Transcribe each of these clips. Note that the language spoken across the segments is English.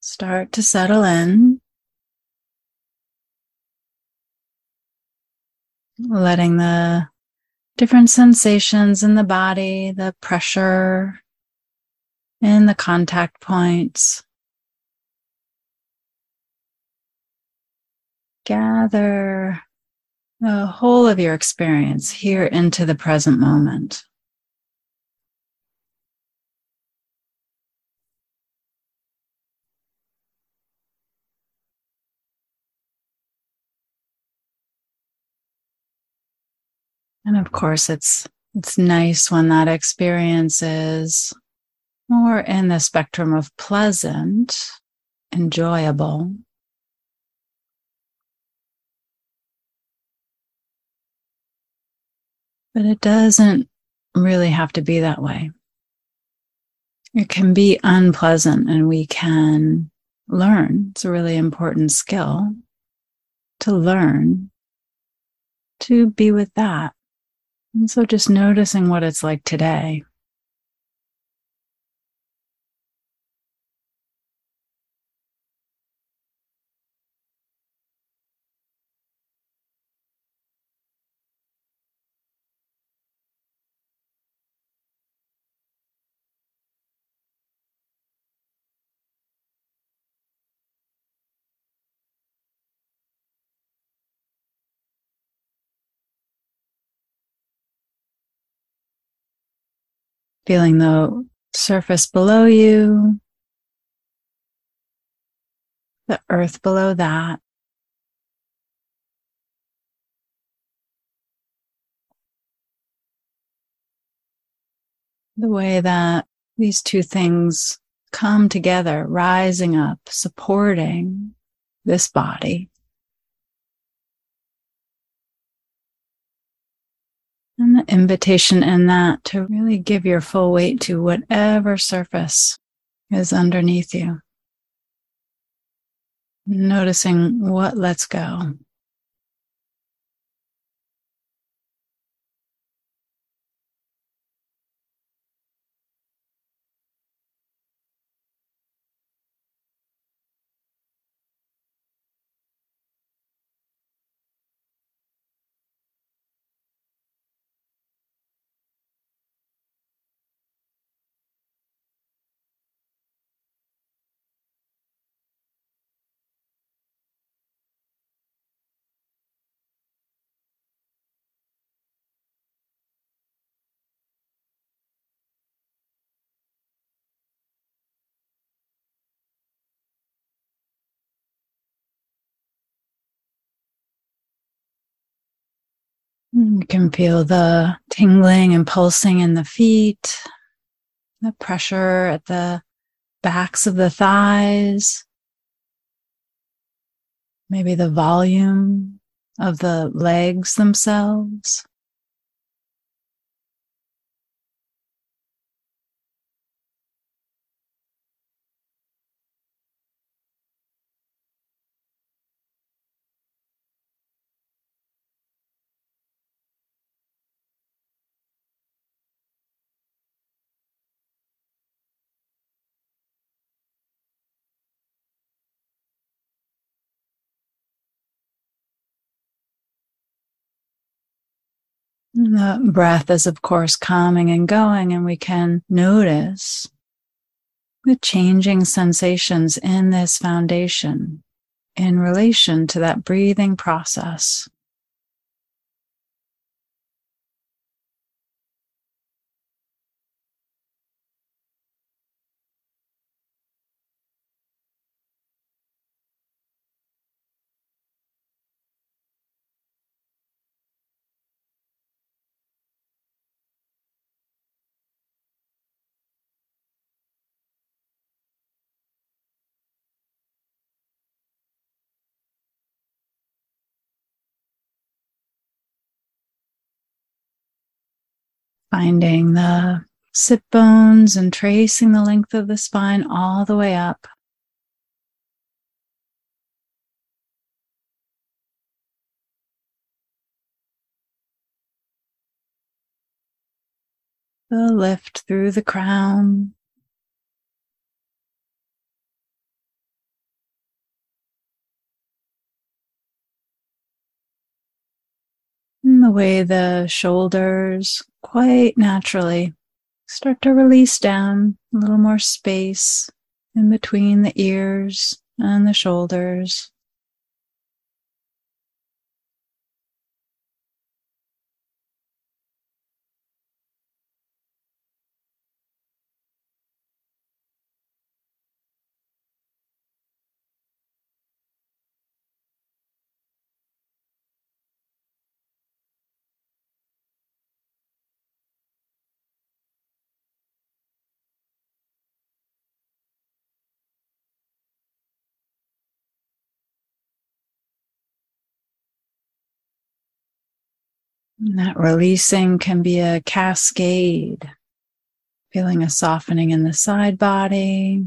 start to settle in. Letting the different sensations in the body, the pressure in the contact points, gather the whole of your experience here into the present moment. And of course, it's it's nice when that experience is more in the spectrum of pleasant, enjoyable. But it doesn't really have to be that way. It can be unpleasant and we can learn. It's a really important skill to learn to be with that. And so just noticing what it's like today. Feeling the surface below you, the earth below that. The way that these two things come together, rising up, supporting this body. Invitation in that to really give your full weight to whatever surface is underneath you. Noticing what lets go. You can feel the tingling and pulsing in the feet, the pressure at the backs of the thighs, maybe the volume of the legs themselves. The breath is, of course, coming and going, and we can notice the changing sensations in this foundation in relation to that breathing process. finding the sit bones and tracing the length of the spine all the way up. The lift through the crown. And the way the shoulders quite naturally start to release down a little more space in between the ears and the shoulders. That releasing can be a cascade, feeling a softening in the side body,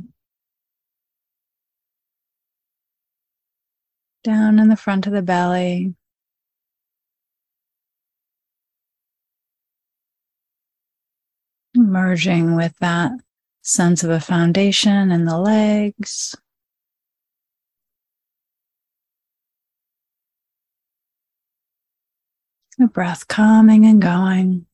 down in the front of the belly. Merging with that sense of a foundation in the legs. The breath coming and going.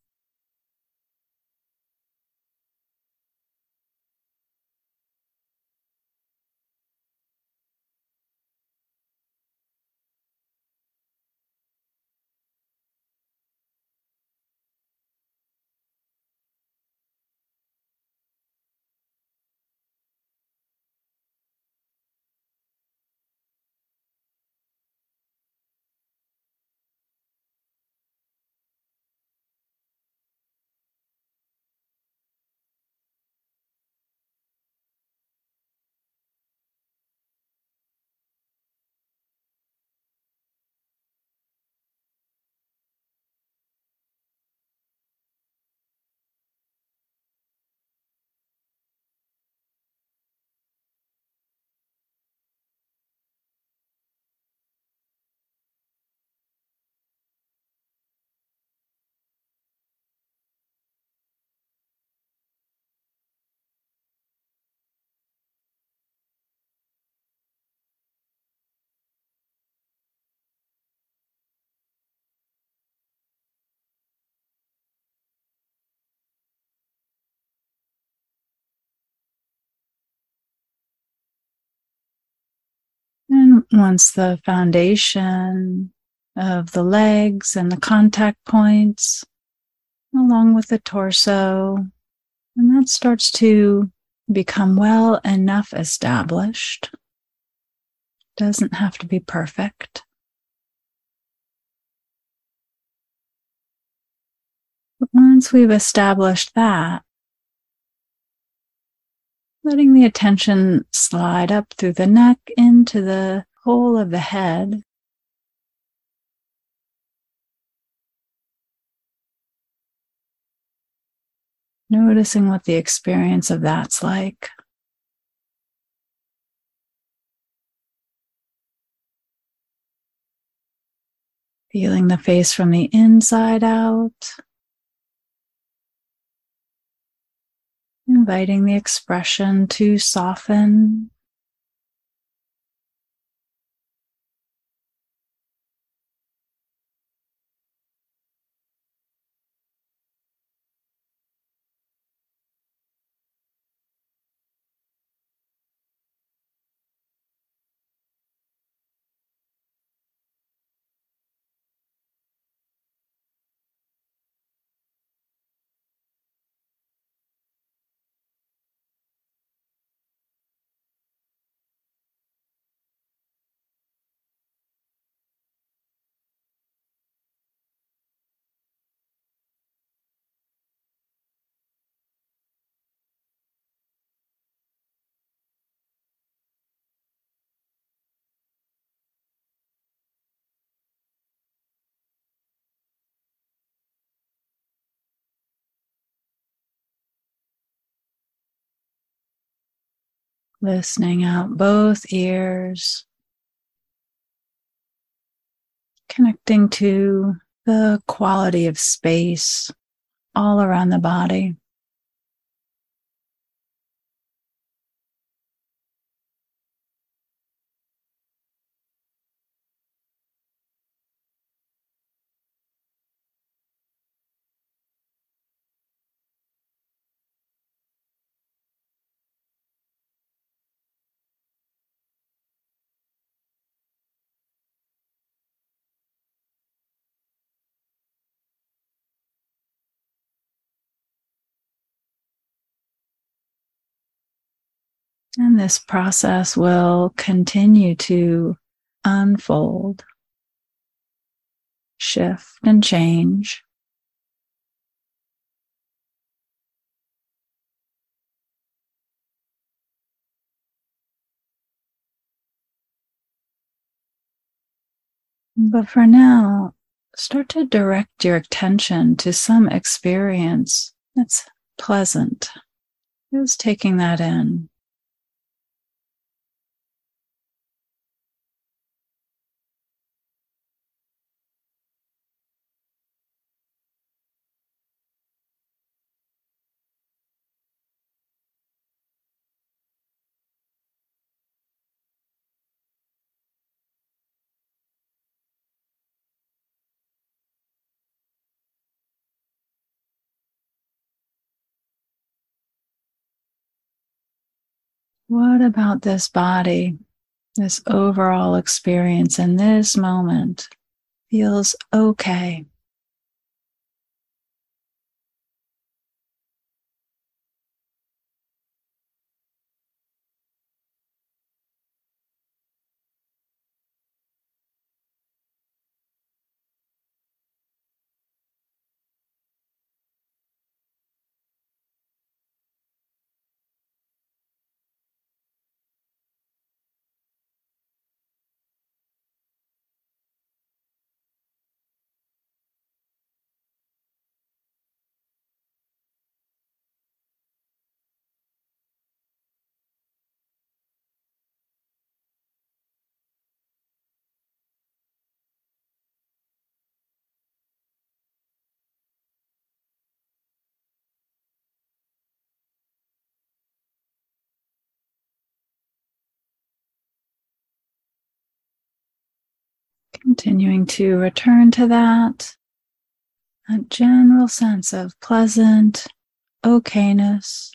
Once the foundation of the legs and the contact points, along with the torso, and that starts to become well enough established. Doesn't have to be perfect. But once we've established that, letting the attention slide up through the neck into the whole of the head. Noticing what the experience of that's like. Feeling the face from the inside out. inviting the expression to soften. Listening out both ears, connecting to the quality of space all around the body. And this process will continue to unfold, shift, and change. But for now, start to direct your attention to some experience that's pleasant. Just taking that in. What about this body, this overall experience in this moment feels okay? Continuing to return to that, a general sense of pleasant okayness.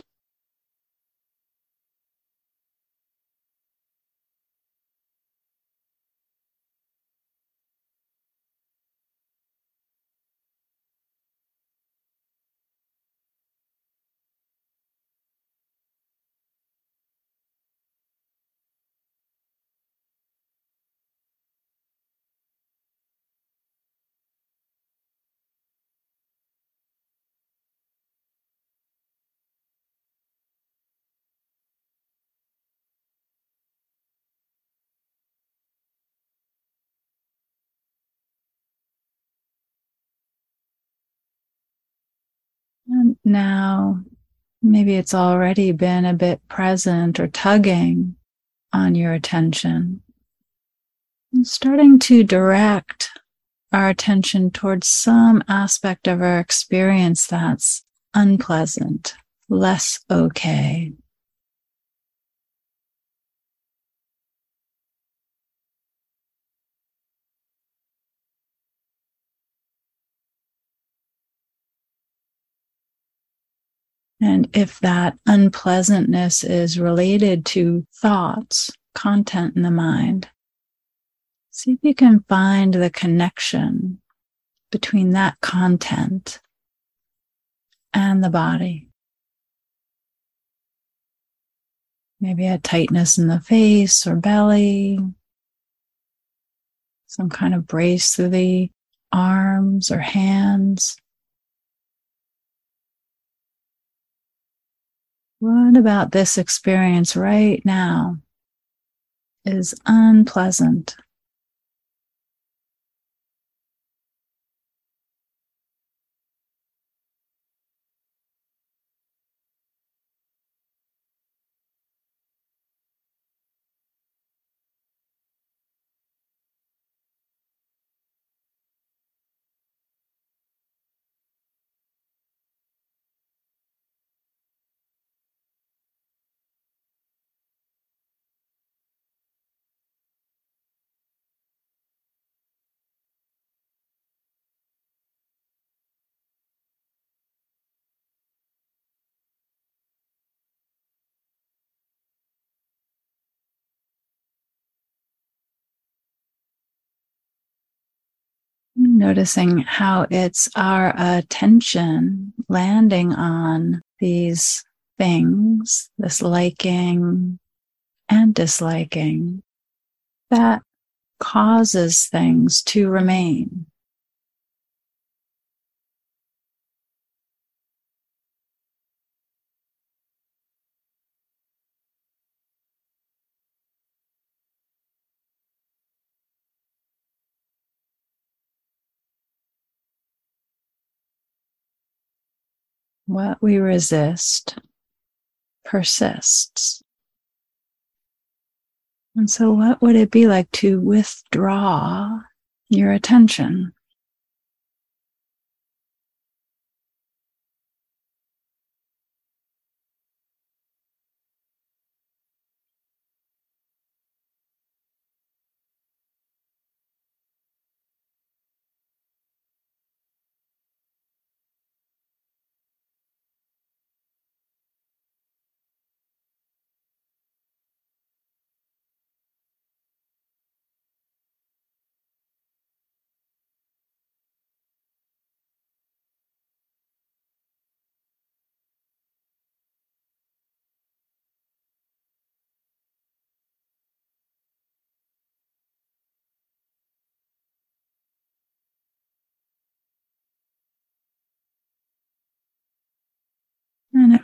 Now, maybe it's already been a bit present or tugging on your attention. And starting to direct our attention towards some aspect of our experience that's unpleasant, less okay. And if that unpleasantness is related to thoughts, content in the mind, see if you can find the connection between that content and the body. Maybe a tightness in the face or belly, some kind of brace through the arms or hands. What about this experience right now is unpleasant? Noticing how it's our attention landing on these things, this liking, and disliking that causes things to remain. What we resist persists. And so, what would it be like to withdraw your attention?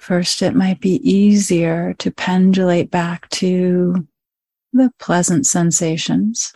First, it might be easier to pendulate back to the pleasant sensations.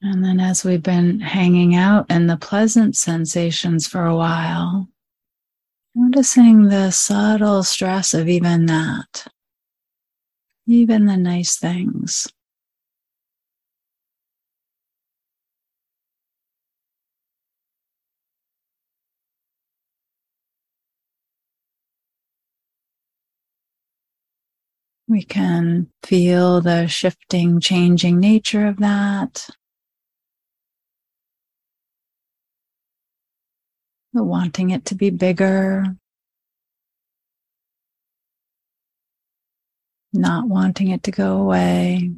And then, as we've been hanging out in the pleasant sensations for a while, noticing the subtle stress of even that, even the nice things. We can feel the shifting, changing nature of that. Wanting it to be bigger, not wanting it to go away.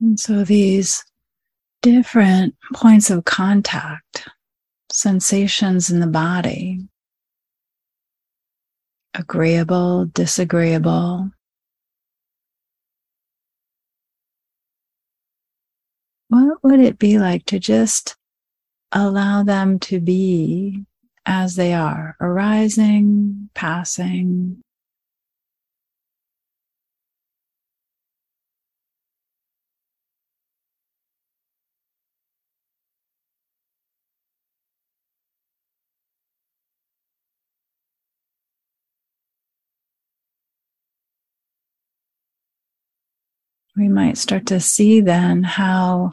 And so these different points of contact, sensations in the body, agreeable, disagreeable. What would it be like to just allow them to be as they are, arising, passing. We might start to see then how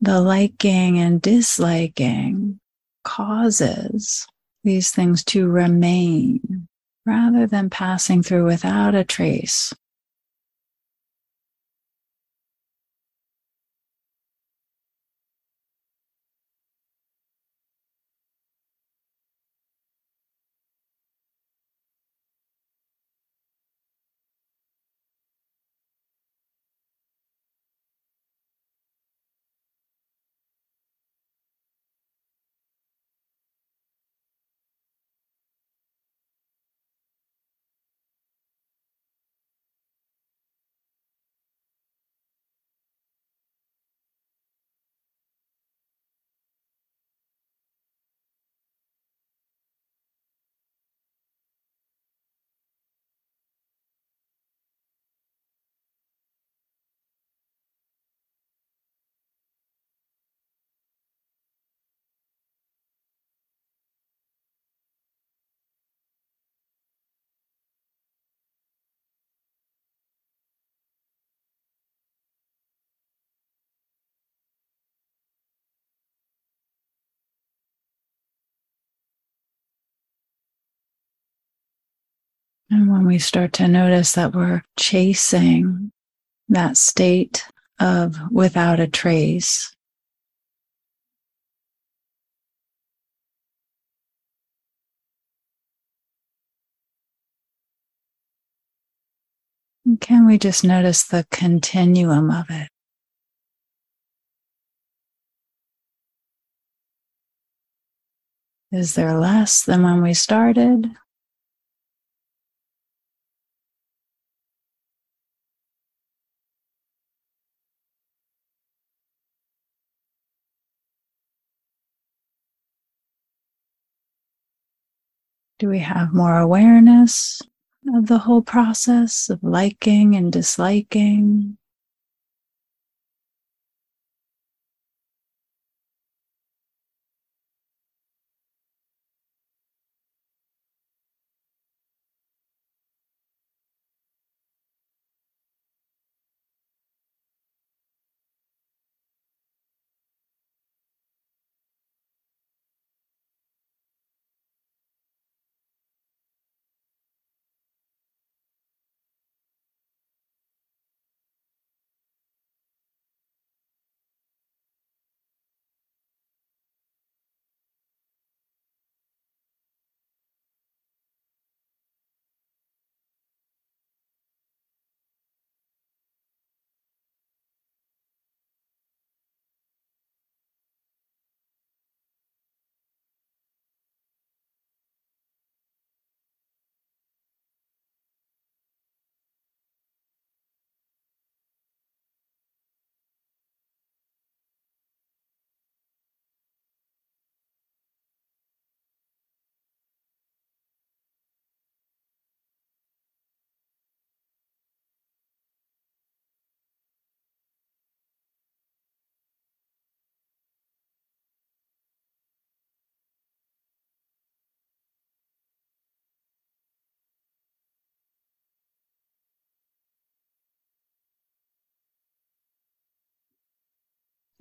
the liking and disliking causes these things to remain rather than passing through without a trace. And when we start to notice that we're chasing that state of without a trace, can we just notice the continuum of it? Is there less than when we started? Do we have more awareness of the whole process of liking and disliking?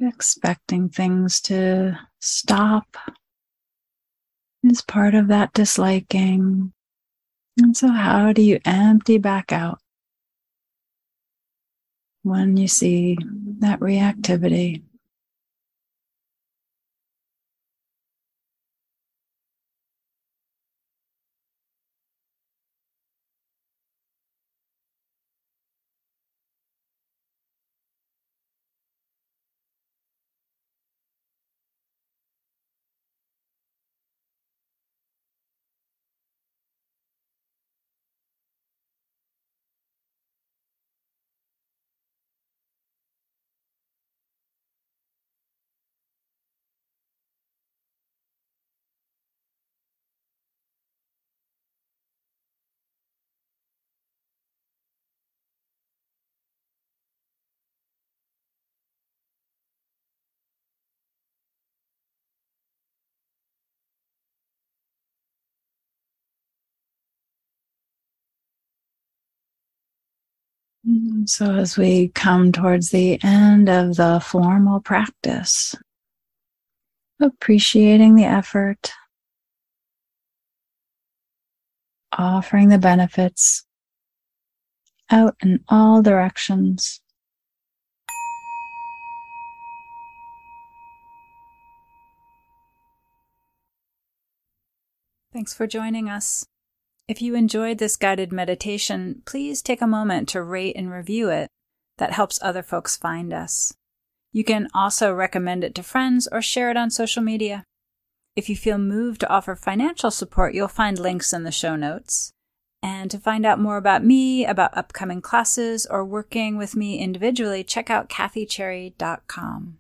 Expecting things to stop is part of that disliking. And so, how do you empty back out when you see that reactivity? So, as we come towards the end of the formal practice, appreciating the effort, offering the benefits out in all directions. Thanks for joining us. If you enjoyed this guided meditation, please take a moment to rate and review it. That helps other folks find us. You can also recommend it to friends or share it on social media. If you feel moved to offer financial support, you'll find links in the show notes. And to find out more about me, about upcoming classes, or working with me individually, check out kathycherry.com.